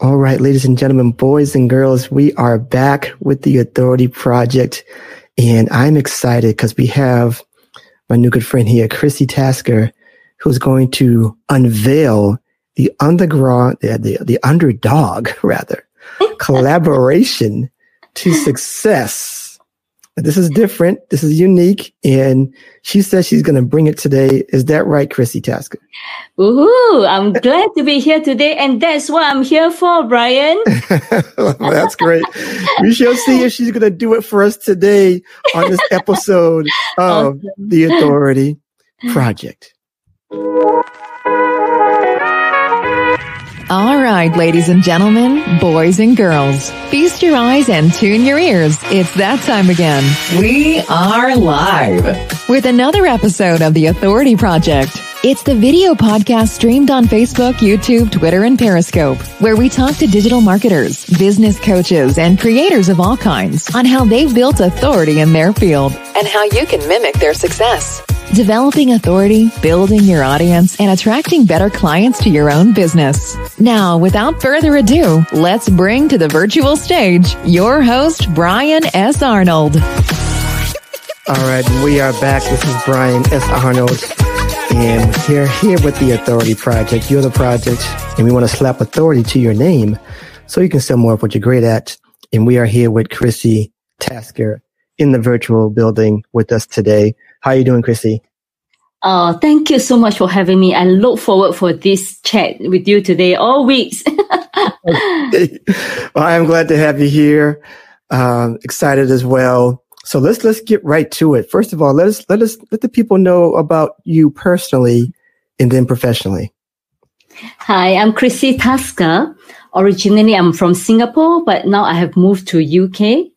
All right, ladies and gentlemen, boys and girls, we are back with the Authority Project. And I'm excited because we have my new good friend here, Chrissy Tasker, who's going to unveil the underground, the, the, the underdog rather, collaboration to success this is different. This is unique. And she says she's going to bring it today. Is that right, Chrissy Tasker? Ooh, I'm glad to be here today. And that's what I'm here for, Brian. well, that's great. we shall see if she's going to do it for us today on this episode of awesome. The Authority Project. All right, ladies and gentlemen, boys and girls, feast your eyes and tune your ears. It's that time again. We are live with another episode of The Authority Project. It's the video podcast streamed on Facebook, YouTube, Twitter, and Periscope, where we talk to digital marketers, business coaches, and creators of all kinds on how they've built authority in their field and how you can mimic their success. Developing authority, building your audience, and attracting better clients to your own business. Now, without further ado, let's bring to the virtual stage your host, Brian S. Arnold. All right, we are back. This is Brian S. Arnold, and we're here with the Authority Project. You're the project, and we want to slap authority to your name so you can sell more of what you're great at. And we are here with Chrissy Tasker in the virtual building with us today. How are you doing, Chrissy? Oh, thank you so much for having me. I look forward for this chat with you today, all weeks. okay. Well, I'm glad to have you here. Um, excited as well. So let's let's get right to it. First of all, let us let us let the people know about you personally and then professionally. Hi, I'm Chrissy Tasker. Originally, I'm from Singapore, but now I have moved to UK.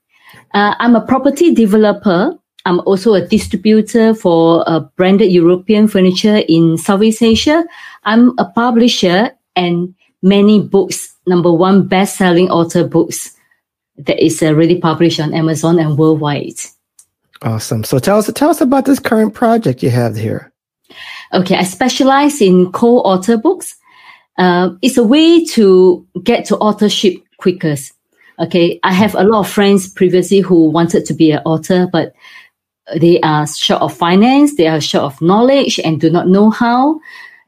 Uh, I'm a property developer I'm also a distributor for a branded European furniture in Southeast Asia. I'm a publisher and many books, number one best-selling author books that is already published on Amazon and worldwide. Awesome. So tell us tell us about this current project you have here. Okay, I specialize in co-author books. Uh, it's a way to get to authorship quicker. Okay, I have a lot of friends previously who wanted to be an author, but they are short of finance, they are short of knowledge and do not know how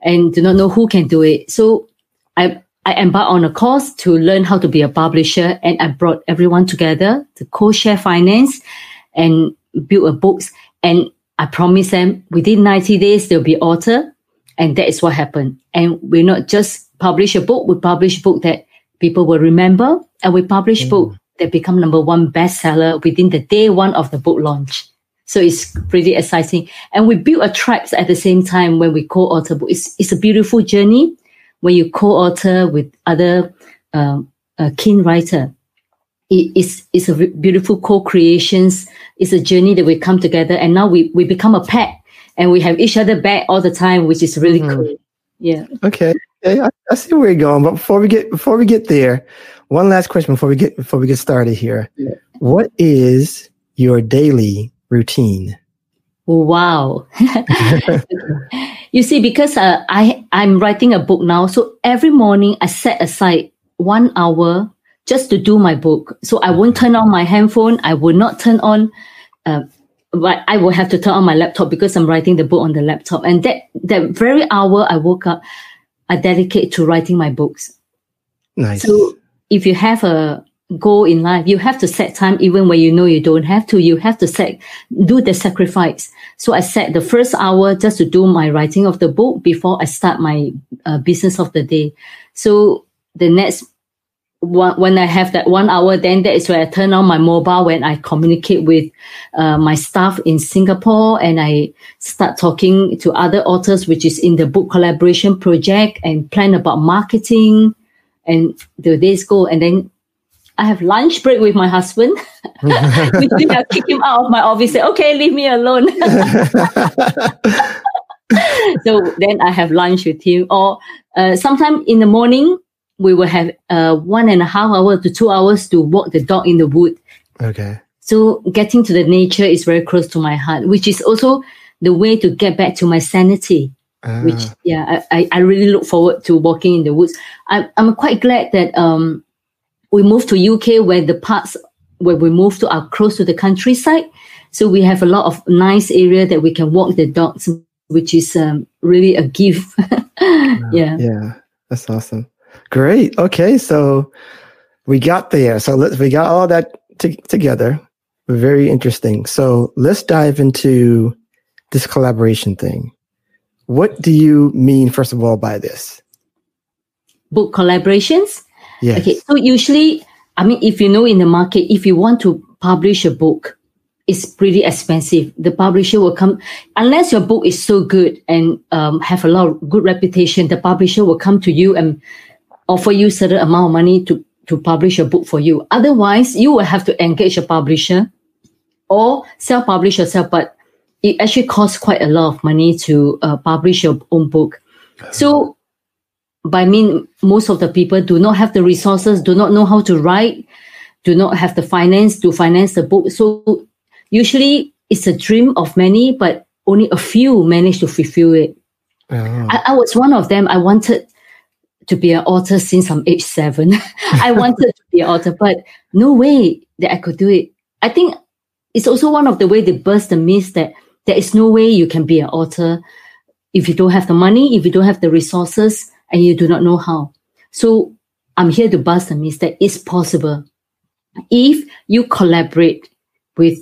and do not know who can do it. So I I embarked on a course to learn how to be a publisher and I brought everyone together to co-share finance and build a books. And I promised them within 90 days they'll be author. And that is what happened. And we not just publish a book, we publish a book that people will remember and we publish mm. book that become number one bestseller within the day one of the book launch. So it's pretty exciting. And we build a tribe at the same time when we co-author. It's, it's a beautiful journey when you co-author with other uh, uh, keen writer. It, it's, it's a beautiful co-creations. It's a journey that we come together and now we, we become a pet and we have each other back all the time, which is really mm-hmm. cool. Yeah. Okay. I, I, see where you're going, but before we get before we get there, one last question before we get before we get started here. Yeah. What is your daily routine? Wow. you see, because uh, I, I'm writing a book now, so every morning I set aside one hour just to do my book. So I won't turn on my handphone. I will not turn on, uh, but I will have to turn on my laptop because I'm writing the book on the laptop. And that, that very hour I woke up, I dedicate to writing my books. Nice. So if you have a, goal in life, you have to set time even when you know you don't have to. You have to set, do the sacrifice. So I set the first hour just to do my writing of the book before I start my uh, business of the day. So the next one, when I have that one hour, then that is where I turn on my mobile when I communicate with uh, my staff in Singapore and I start talking to other authors, which is in the book collaboration project and plan about marketing and the days go. And then I have lunch break with my husband. Which means I kick him out of my office. Say, okay, leave me alone. so then I have lunch with him. Or uh, sometime in the morning, we will have uh, one and a half hour to two hours to walk the dog in the wood. Okay. So getting to the nature is very close to my heart, which is also the way to get back to my sanity. which Ah. yeah, I, I, I really look forward to walking in the woods. I'm, I'm quite glad that um, we moved to UK where the parts where we moved to are close to the countryside. So we have a lot of nice area that we can walk the dogs, which is um, really a gift. yeah. Yeah, that's awesome. Great. Okay, so we got there. So let's we got all that t- together. Very interesting. So let's dive into this collaboration thing. What do you mean, first of all, by this? Book collaborations. Yes. Okay, so usually, I mean, if you know in the market, if you want to publish a book, it's pretty expensive. The publisher will come, unless your book is so good and um, have a lot of good reputation, the publisher will come to you and offer you certain amount of money to, to publish a book for you. Otherwise, you will have to engage a publisher or self-publish yourself, but it actually costs quite a lot of money to uh, publish your own book. So by mean most of the people do not have the resources, do not know how to write, do not have the finance to finance the book. So usually it's a dream of many, but only a few manage to fulfill it. Oh, I, I was one of them. I wanted to be an author since I'm age seven. I wanted to be an author, but no way that I could do it. I think it's also one of the way they burst the myth that there is no way you can be an author if you don't have the money, if you don't have the resources, and you do not know how. So I'm here to bust the myth that it's possible if you collaborate with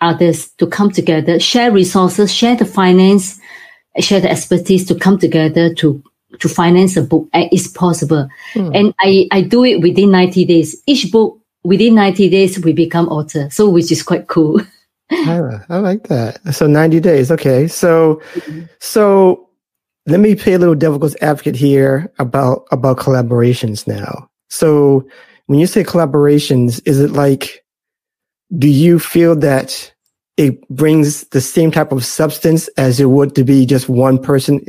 others to come together, share resources, share the finance, share the expertise to come together to to finance a book. It's possible. Hmm. And I, I do it within 90 days. Each book within 90 days we become author. So which is quite cool. I, ah, I like that. So 90 days. Okay. So, mm-hmm. so let me play a little devil's advocate here about, about collaborations now. So when you say collaborations, is it like, do you feel that it brings the same type of substance as it would to be just one person,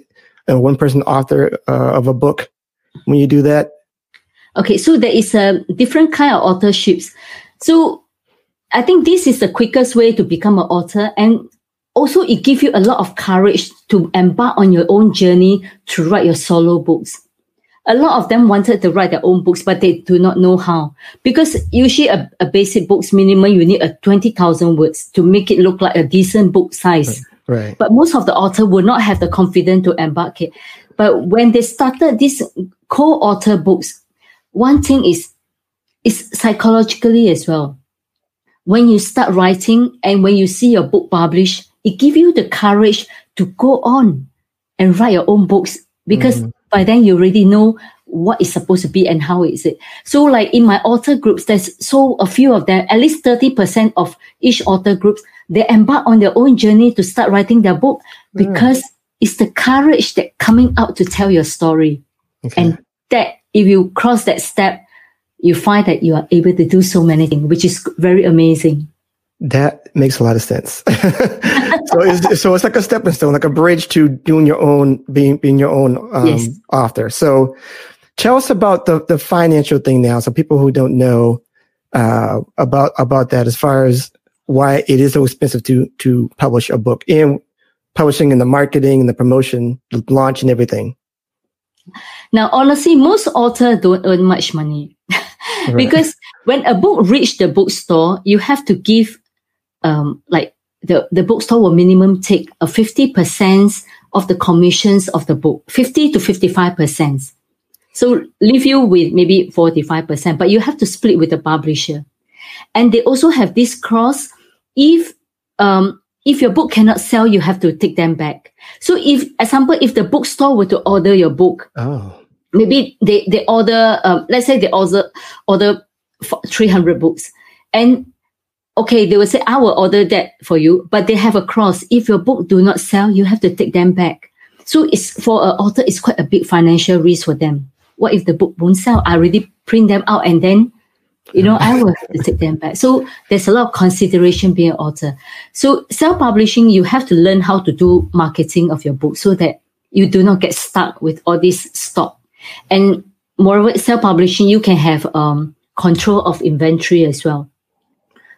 uh, one person author uh, of a book when you do that? Okay, so there is a different kind of authorships. So I think this is the quickest way to become an author and also it gives you a lot of courage to embark on your own journey to write your solo books. A lot of them wanted to write their own books, but they do not know how. Because usually a, a basic book's minimum, you need a 20,000 words to make it look like a decent book size. Right. But most of the author will not have the confidence to embark it. But when they started these co-author books, one thing is, is psychologically as well. When you start writing and when you see your book published, it gives you the courage to go on and write your own books because mm. by then you already know what is supposed to be and how is it. So like in my author groups, there's so a few of them, at least 30% of each author groups, they embark on their own journey to start writing their book mm. because it's the courage that coming out to tell your story. Okay. And that if you cross that step, you find that you are able to do so many things, which is very amazing. That makes a lot of sense. so, it's, so it's like a stepping stone, like a bridge to doing your own, being being your own um, Yes. author. So, tell us about the the financial thing now. So, people who don't know uh, about about that, as far as why it is so expensive to to publish a book and publishing and the marketing and the promotion, the launch and everything. Now, honestly, most authors don't earn much money because when a book reach the bookstore, you have to give, um, like the, the bookstore will minimum take a 50% of the commissions of the book, 50 to 55%. So leave you with maybe 45%, but you have to split with the publisher. And they also have this clause. If, um, if your book cannot sell, you have to take them back. So if, example, if the bookstore were to order your book, oh, maybe they, they order, um, let's say they order, order 300 books and okay, they will say, I will order that for you, but they have a cross. If your book do not sell, you have to take them back. So it's for an author, it's quite a big financial risk for them. What if the book won't sell? I already print them out and then, you know, I will have to take them back. So there's a lot of consideration being an author. So self-publishing, you have to learn how to do marketing of your book so that you do not get stuck with all this stock. And moreover, self-publishing, you can have um, control of inventory as well.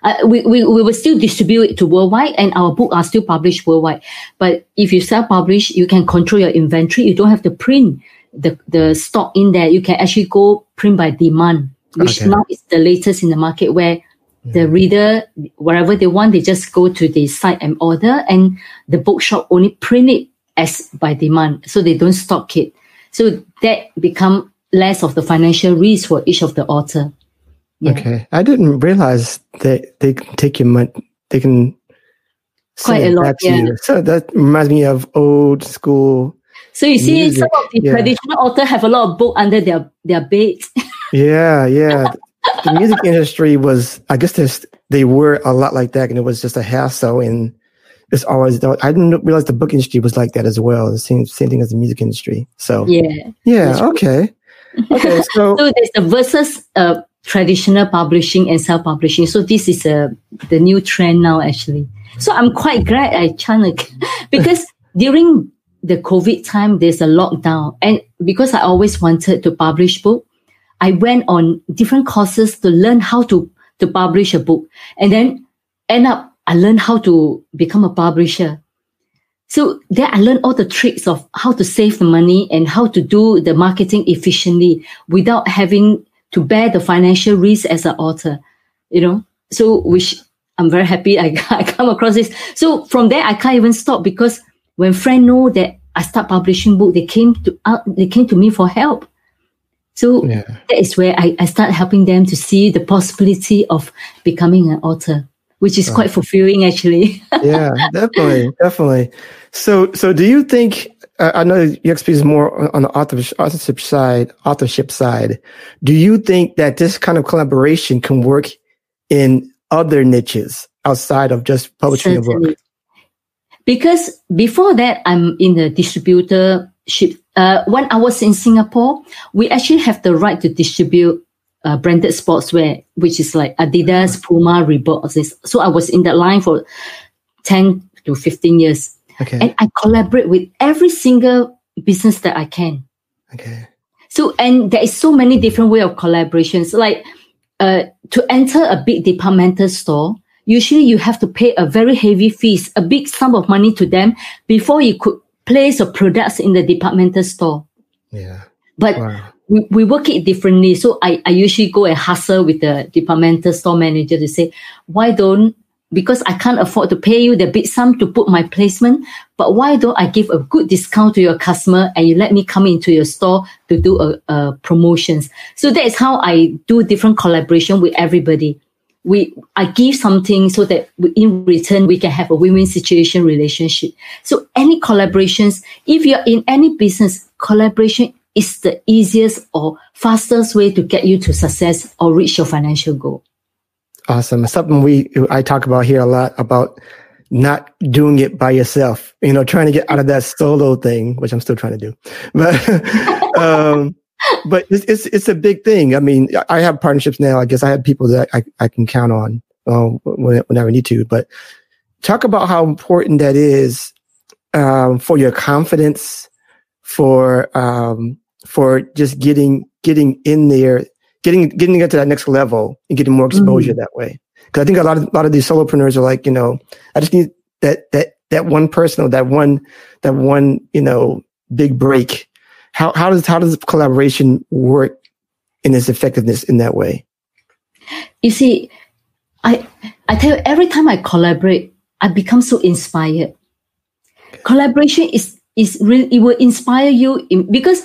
Uh, we, we, we will still distribute it to worldwide and our book are still published worldwide. But if you self-publish, you can control your inventory. You don't have to print the, the stock in there. You can actually go print by demand, which Okay. now is the latest in the market where the reader, wherever they want, they just go to the site and order and the bookshop only print it as by demand. So they don't stock it. So that become less of the financial risk for each of the author. Yeah. Okay. I didn't realize that they can take your money. They can Quite a lot, yeah. you. So that reminds me of old school. So you see, Music, some of the yeah. traditional author have a lot of book under their their bed. Yeah, yeah. the music industry was, I guess, there's, they were a lot like that, and it was just a hassle. And it's always. I didn't realize the book industry was like that as well. The same same thing as the music industry. So yeah, yeah. Okay, okay. So So there's a versus uh, traditional publishing and self publishing. So this is uh, the new trend now, actually. So I'm quite glad I channeled because during the COVID time, there's a lockdown, and because I always wanted to publish book, I went on different courses to learn how to to publish a book, and then end up I learned how to become a publisher. So there I learned all the tricks of how to save the money and how to do the marketing efficiently without having to bear the financial risk as an author, you know. So which I'm very happy I, I come across this. So from there I can't even stop because when friends know that I start publishing book, they came to uh, they came to me for help. So yeah, that is where I, I start helping them to see the possibility of becoming an author, which is quite fulfilling actually. yeah, definitely, definitely. So, so do you think? I know EXP is more on the authorship side. Authorship side. Do you think that this kind of collaboration can work in other niches outside of just publishing a book? Because before that, I'm in the distributorship. Uh, when I was in Singapore, we actually have the right to distribute uh, branded sportswear, which is like Adidas, Puma, Reebok. this. So I was in that line for 10 to 15 years. Okay, And I collaborate with every single business that I can. okay, So, and there is so many different way of collaborations. Like, uh, to enter a big departmental store, usually you have to pay a very heavy fees, a big sum of money to them before you could place your products in the departmental store. yeah, But wow, we, we work it differently. So I, I usually go and hustle with the departmental store manager to say, why don't, because I can't afford to pay you the big sum to put my placement, but why don't I give a good discount to your customer and you let me come into your store to do a, a promotions. So that is how I do different collaboration with everybody. We, I give something so that we, in return we can have a win-win situation relationship. So any collaborations, if you're in any business, collaboration is the easiest or fastest way to get you to success or reach your financial goal. Awesome. Something we I talk about here a lot about not doing it by yourself. You know, trying to get out of that solo thing, which I'm still trying to do. But um, but it's, it's it's a big thing. I mean, I have partnerships now. I guess I have people that I, I can count on um, whenever I need to. But talk about how important that is um, for your confidence, for um, for just getting getting in there, getting getting to that next level, and getting more mm-hmm. exposure that way. Because I think a lot of a lot of these solopreneurs are like, you know, I just need that that that one person or that one that one you know big break. How how does how does collaboration work in its effectiveness in that way? You see, I I tell you, every time I collaborate, I become so inspired. Collaboration is is really it will inspire you in, because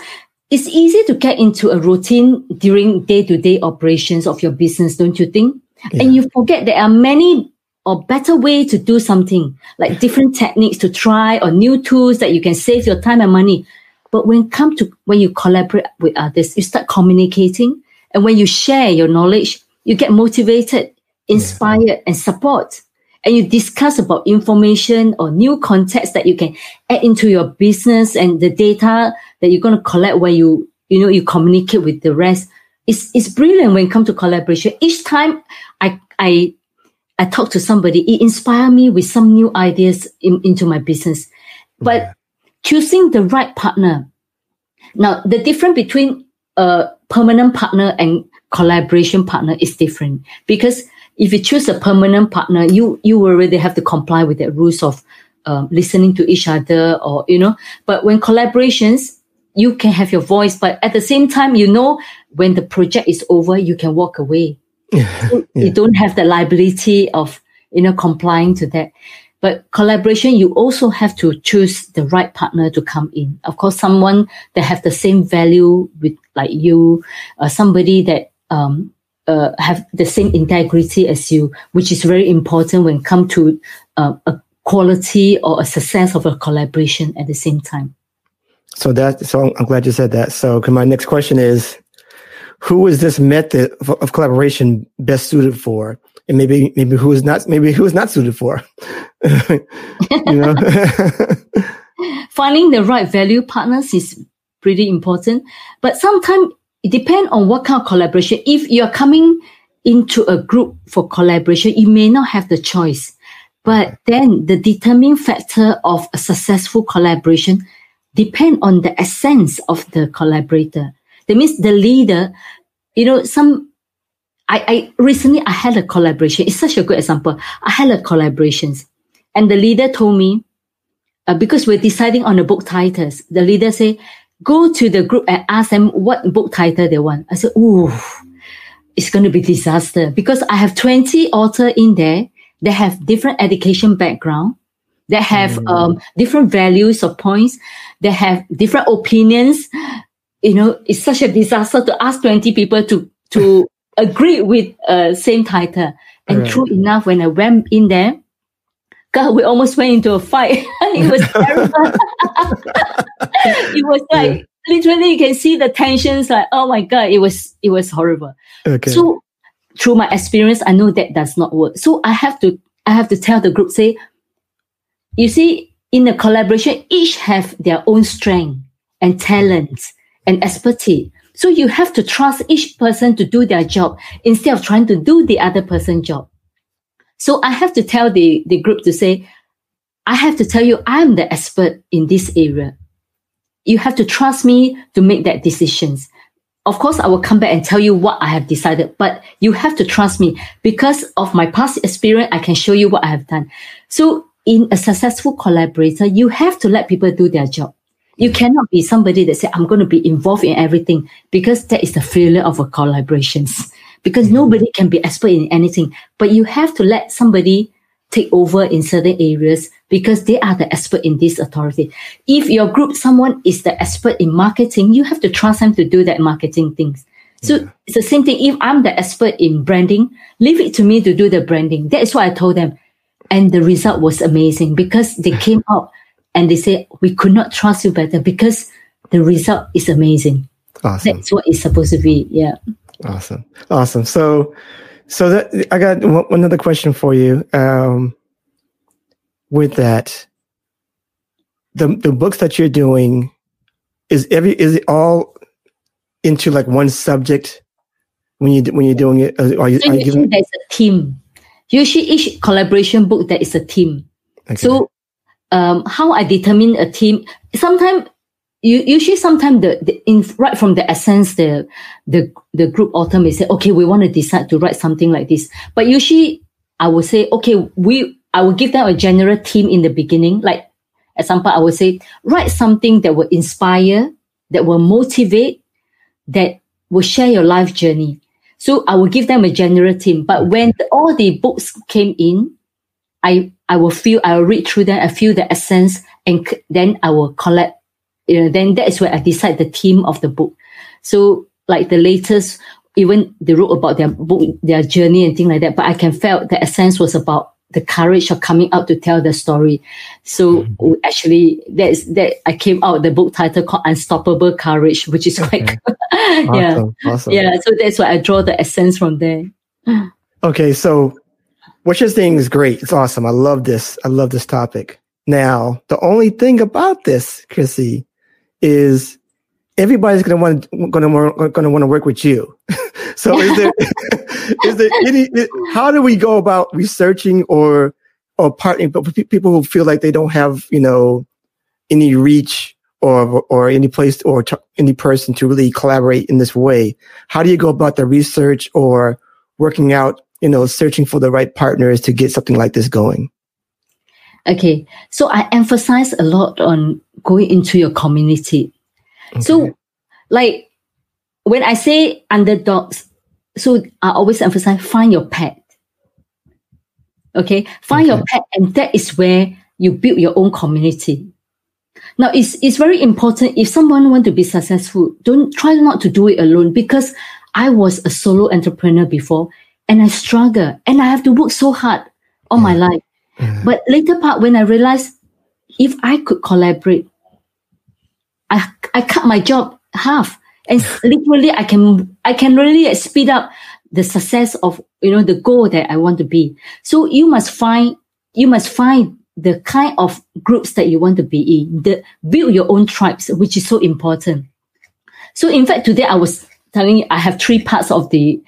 it's easy to get into a routine during day to day operations of your business, don't you think? And you forget there are many or better way to do something, like different techniques to try or new tools that you can save your time and money. But when come to when you collaborate with others, you start communicating, and when you share your knowledge, you get motivated, inspired, and support. And you discuss about information or new context that you can add into your business and the data that you're going to collect when you you know you communicate with the rest. It's it's brilliant when it comes to collaboration. Each time I I I talk to somebody, it inspires me with some new ideas in, into my business. But choosing the right partner. Now, the difference between a permanent partner and collaboration partner is different because if you choose a permanent partner, you you already have to comply with the rules of um, listening to each other, or you know. But when collaborations, you can have your voice, but at the same time, you know when the project is over, you can walk away. yeah. You don't have the liability of you know complying to that. But collaboration, you also have to choose the right partner to come in. Of course, someone that have the same value with like you, uh, somebody that um, uh, have the same integrity as you, which is very important when come to uh, a quality or a success of a collaboration at the same time. So that so I'm glad you said that. So my next question is, who is this method of, of collaboration best suited for? and maybe maybe who is not maybe who is not suited for you know finding the right value partners is pretty important but sometimes it depends on what kind of collaboration if you're coming into a group for collaboration you may not have the choice but then the determining factor of a successful collaboration depend on the essence of the collaborator that means the leader you know some I, I recently I had a collaboration. It's such a good example. I had a collaborations, and the leader told me uh, because we're deciding on the book titles. The leader say, "Go to the group and ask them what book title they want." I said, "Ooh, it's going to be disaster because I have twenty author in there. They have different education background. They have mm. um, different values or points. They have different opinions." You know, it's such a disaster to ask 20 people to to agree with uh, same title. And right. true enough, when I went in there, God, we almost went into a fight. it was terrible. it was like yeah. literally you can see the tensions. Like oh my God, it was it was horrible. Okay. So through my experience, I know that does not work. So I have to I have to tell the group say, you see, in the collaboration, each have their own strength and talents and expertise. So you have to trust each person to do their job instead of trying to do the other person's job. So I have to tell the, the group to say, I have to tell you, I'm the expert in this area. You have to trust me to make that decisions. Of course, I will come back and tell you what I have decided, but you have to trust me because of my past experience. I can show you what I have done. So in a successful collaborator, you have to let people do their job. You cannot be somebody that say, I'm going to be involved in everything because that is the failure of a collaborations. Because mm-hmm. nobody can be expert in anything, but you have to let somebody take over in certain areas because they are the expert in this authority. If your group, someone is the expert in marketing, you have to trust them to do that marketing things. So yeah. it's the same thing. If I'm the expert in branding, leave it to me to do the branding. That is what I told them. And the result was amazing because they came out and they said, we could not trust you better because the result is amazing. Awesome. That's what it's supposed to be. Yeah. Awesome. Awesome. So, so that I got one, another question for you. Um, with that, the the books that you're doing is every is it all into like one subject when you when you're doing it? Are you, are you giving... there's a team. Usually, each collaboration book there is a team. Okay. So um, how I determine a team. Sometimes you usually sometimes the, the in right from the essence the the the group author may say okay we want to decide to write something like this but usually i will say okay we i will give them a general theme in the beginning like at some example i will say write something that will inspire that will motivate that will share your life journey so i will give them a general theme but when the, all the books came in i I will feel, I will read through them, I feel the essence, and c- then I will collect. Know, then that is where I decide the theme of the book. So, like the latest, even they wrote about their book, their journey and things like that. But I can felt the essence was about the courage of coming out to tell the story. So mm-hmm. actually, that's that I came out the book title called Unstoppable Courage, which is quite okay. yeah, awesome. Awesome. yeah. So that's why I draw the essence from there. Okay, so what you're saying is great. It's awesome. I love this. I love this topic. Now, the only thing about this, Chrissy, is everybody's going to want going to going to want to work with you. so, is there is there any? How do we go about researching or or partnering? But people who feel like they don't have you know any reach or or any place or t- any person to really collaborate in this way, how do you go about the research or working out you know, searching for the right partners to get something like this going? Okay. So I emphasize a lot on going into your community. Okay. So like when I say underdogs, so I always emphasize find your pet. Okay. Find okay. your pet and that is where you build your own community. Now it's it's very important if someone want to be successful, don't try not to do it alone because I was a solo entrepreneur before and I struggle and I have to work so hard all my mm. life. But later part when I realized if I could collaborate, I I cut my job half and literally I can I can really speed up the success of you know the goal that I want to be. So you must find you must find the kind of groups that you want to be in, the build your own tribes, which is so important. So in fact, today I was telling you I have three parts of the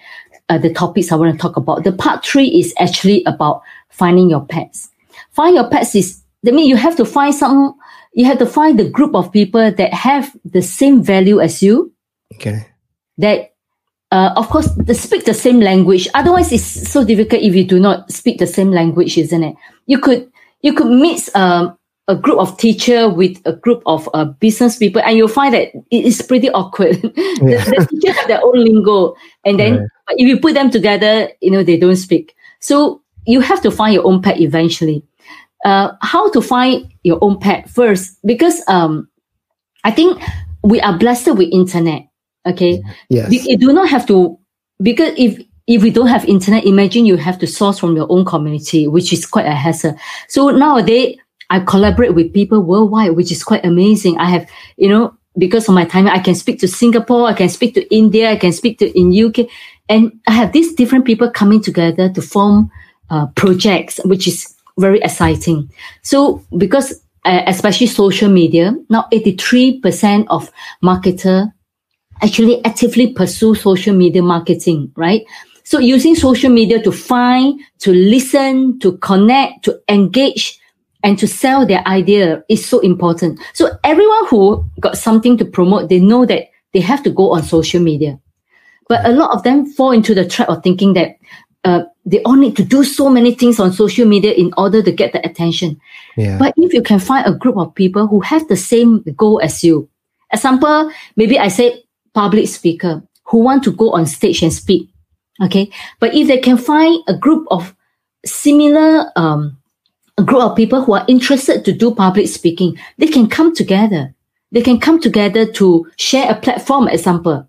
uh, the topics I want to talk about. The part three is actually about finding your pets. Find your pets is that means you have to find some you have to find the group of people that have the same value as you. Okay. That uh, of course, they speak the same language. Otherwise, it's so difficult if you do not speak the same language, isn't it? You could you could mix um, a group of teacher with a group of uh, business people, and you'll find that it is pretty awkward. the, the teachers have their own lingo, and then right. if you put them together, you know they don't speak. So you have to find your own pet eventually. Uh, how to find your own pet first? Because um, I think we are blessed with internet. Okay. Yes. You, do not have to because if if we don't have internet, imagine you have to source from your own community, which is quite a hassle. So nowadays, I collaborate with people worldwide, which is quite amazing. I have, you know, because of my time, I can speak to Singapore, I can speak to India, I can speak to in UK, and I have these different people coming together to form uh, projects, which is very exciting. So because uh, especially social media, now 83% of marketer actually actively pursue social media marketing, right? So using social media to find, to listen, to connect, to engage, and to sell their idea is so important. So everyone who got something to promote, they know that they have to go on social media. But a lot of them fall into the trap of thinking that uh, they all need to do so many things on social media in order to get the attention. Yeah. But if you can find a group of people who have the same goal as you, example, maybe I say public speaker who want to go on stage and speak. Okay. But if they can find a group of similar, um, a group of people who are interested to do public speaking, they can come together. They can come together to share a platform, example.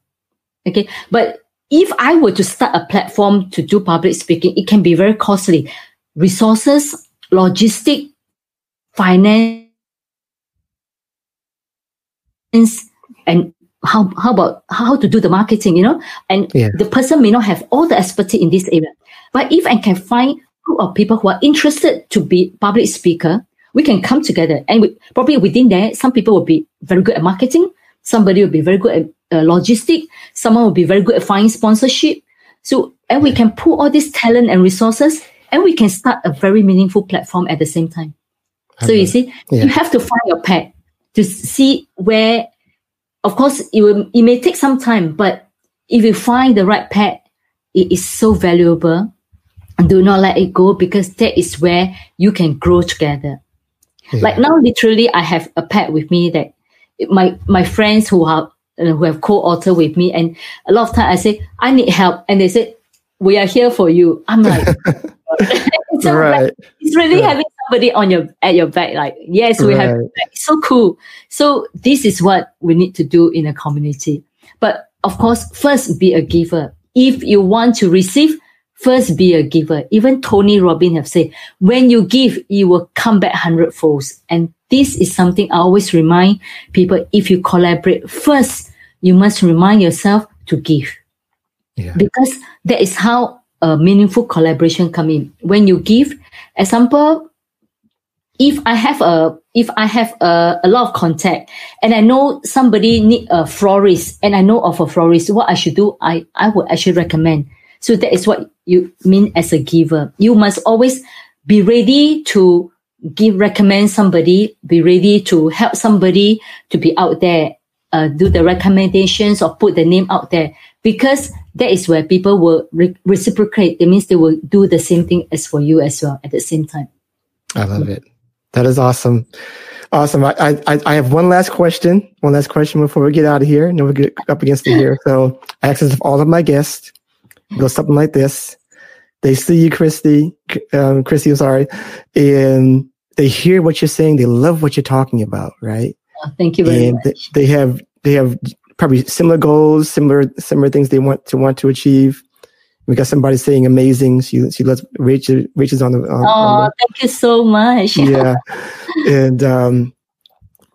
Okay. But if I were to start a platform to do public speaking, it can be very costly. Resources, logistic, finance, and how how about how to do the marketing, you know? And yeah. the person may not have all the expertise in this area. But if I can find group of people who are interested to be public speaker, we can come together. And we, probably within there, some people will be very good at marketing. Somebody will be very good at uh, logistic. Someone will be very good at finding sponsorship. So, and we can pull all this talent and resources and we can start a very meaningful platform at the same time. So you see, yeah. you have to find your pet to see where of course, it, will, it may take some time, but if you find the right pet, it is so valuable. And do not let it go because that is where you can grow together. Yeah. Like now, literally, I have a pet with me that my my friends who are who have co-author with me, and a lot of time I say I need help, and they say we are here for you. I'm like, so right. Like, it's really having somebody on your at your back. Like, yes, we right. have so cool. So this is what we need to do in a community. But of course, first be a giver. If you want to receive, first be a giver. Even Tony Robbins have said, when you give, you will come back hundredfold. And this is something I always remind people. If you collaborate first, you must remind yourself to give. Yeah. Because that is how a meaningful collaboration come in. When you give, example, if I have a if I have a, a lot of contact and I know somebody need a florist and I know of a florist, what I should do, I, I would actually recommend. So that is what you mean as a giver. You must always be ready to give recommend somebody, be ready to help somebody to be out there, uh, do the recommendations or put the name out there because that is where people will re- reciprocate. It means they will do the same thing as for you as well at the same time. I love it. That is awesome. Awesome. I, I, I have one last question. One last question before we get out of here. And then we get up against it here. So I of all of my guests. Goes something like this. They see you, Christy, um, Christy, I'm sorry, and they hear what you're saying. They love what you're talking about, right? Oh, thank you very and much. They, they have they have probably similar goals, similar similar things they want to want to achieve. We got somebody saying amazing. She she lets Rachel Rachel's on the. On, oh, on the, thank you so much. yeah, and um,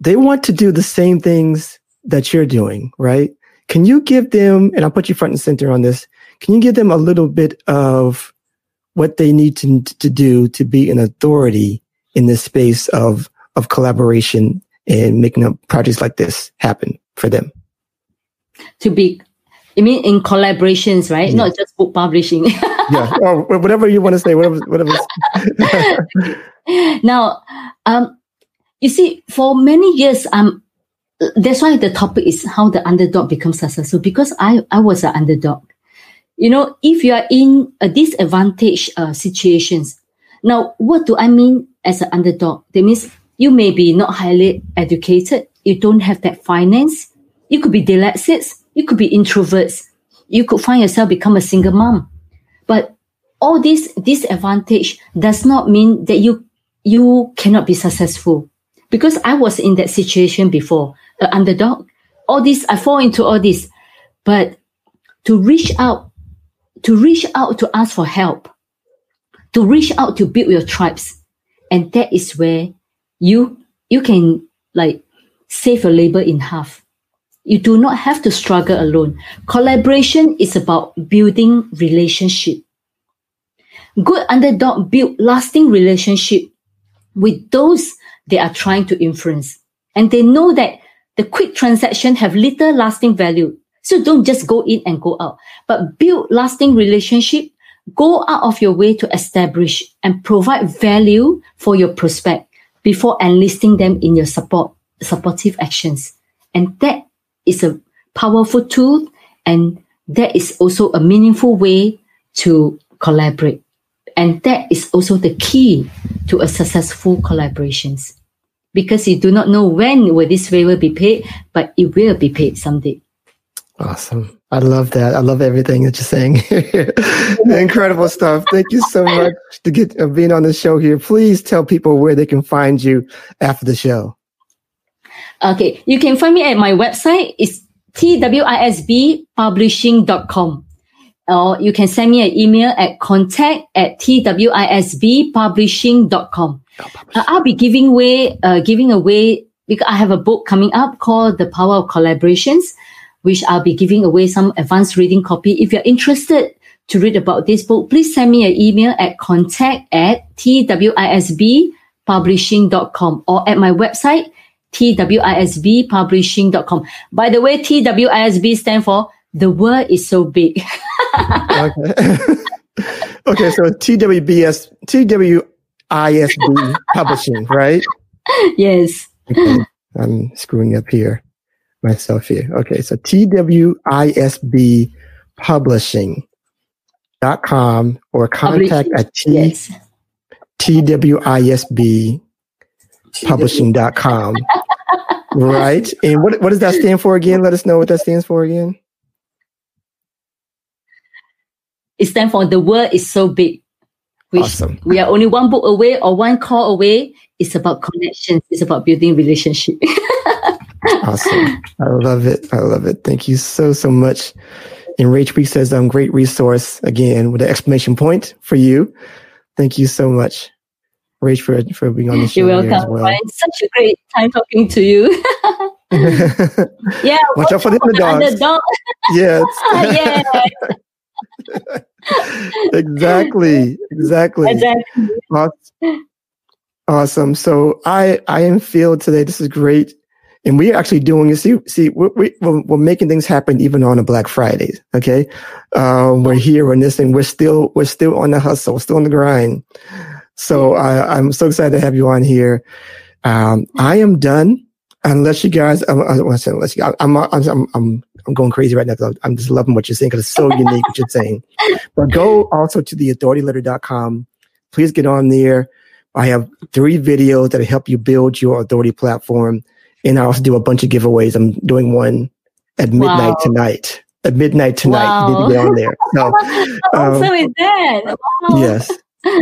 they want to do the same things that you're doing, right? Can you give them? And I'll put you front and center on this. Can you give them a little bit of what they need to to do to be an authority in this space of of collaboration and making up projects like this happen for them? To be I mean in collaborations, right? Yeah. Not just book publishing. yeah, or whatever you want to say, whatever, whatever. now, um, you see, for many years, um, that's why the topic is how the underdog becomes successful. Because I, I was an underdog. You know, if you are in a disadvantaged uh, situations, now what do I mean as an underdog? That means you may be not highly educated, you don't have that finance, you could be dyslexic, you could be introverts. You could find yourself become a single mom. But all this disadvantage does not mean that you you cannot be successful. Because I was in that situation before, an underdog. All this, I fall into all this. But to reach out, to reach out to ask for help, to reach out to build your tribes. And that is where you you can like save your labor in half you do not have to struggle alone. Collaboration is about building relationship. Good underdog build lasting relationship with those they are trying to influence. And they know that the quick transaction have little lasting value. So don't just go in and go out, but build lasting relationship. Go out of your way to establish and provide value for your prospect before enlisting them in your support, supportive actions. And that is a powerful tool and that is also a meaningful way to collaborate. And that is also the key to a successful collaborations. Because you do not know when will this favor be paid, but it will be paid someday. Awesome. I love that. I love everything that you're saying. Incredible stuff. Thank you so much to get uh, being on the show here. Please tell people where they can find you after the show. Okay, you can find me at my website. It's twisbpublishing.com. Or you can send me an email at contact at twisbpublishing.com. Uh, I'll be giving away, uh, giving away because I have a book coming up called The Power of Collaborations, which I'll be giving away some advanced reading copy. If you're interested to read about this book, please send me an email at contact at twisbpublishing.com or at my website, twisbpublishing.com. By the way, TWISB stand for the world is so big. okay. okay, so TWBS TWISB publishing, right? Yes. Okay. I'm screwing up here myself here. Okay, so TWISB Publishing dot com or contact publishing. at T yes. TWISB com. right. And what, what does that stand for again? Let us know what that stands for again. It stands for the world is so big. Which awesome. we are only one book away or one call away. It's about connections. It's about building relationship. awesome. I love it. I love it. Thank you so, so much. And Rach Week says, um, great resource again with an exclamation point for you. Thank you so much. Rach, for, for being on the show. You're welcome. Well. It's such a great time talking to you. yeah. Watch out for the underdogs. Yes. yeah. exactly. Exactly. Exactly. Awesome. awesome. So I I am filled today. This is great. And we're actually doing see see we're, we're, we're making things happen even on a Black Friday. Okay, um, we're here on this, and we're still we're still on the hustle, We're still on the grind. So I, I'm so excited to have you on here. Um, I am done unless you guys, I'm, unless you, I'm, I'm, I'm, I'm going crazy right now. I'm just loving what you're saying because it's so unique what you're saying. But go also to theauthorityletter.com. Please get on there. I have three videos that help you build your authority platform. And I also do a bunch of giveaways. I'm doing one at midnight wow. tonight. At midnight tonight. Wow. You need to get on there. So, um, awesome is that? Wow. Yes.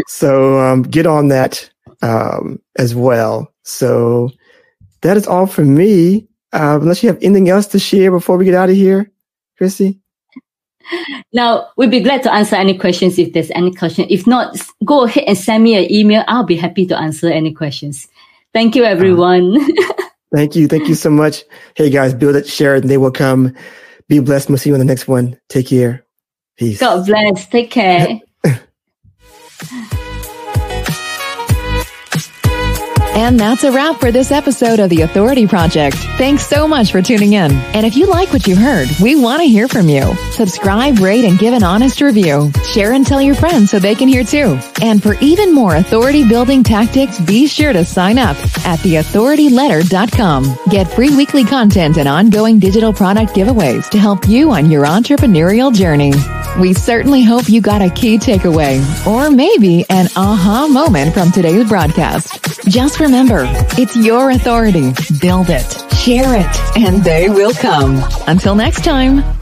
So um, get on that um, as well. So that is all for me. Uh, unless you have anything else to share before we get out of here, Christy. Now, we'd be glad to answer any questions if there's any question. If not, go ahead and send me an email. I'll be happy to answer any questions. Thank you, everyone. Uh, thank you. Thank you so much. Hey, guys, build it, share it, and they will come. Be blessed. We'll see you on the next one. Take care. Peace. God bless. Take care. And that's a wrap for this episode of The Authority Project. Thanks so much for tuning in. And if you like what you heard, we want to hear from you. Subscribe, rate, and give an honest review. Share and tell your friends so they can hear too. And for even more authority building tactics, be sure to sign up at theauthorityletter.com. Get free weekly content and ongoing digital product giveaways to help you on your entrepreneurial journey. We certainly hope you got a key takeaway or maybe an aha moment from today's broadcast. Just remember, it's your authority. Build it, share it, and they will come. Until next time.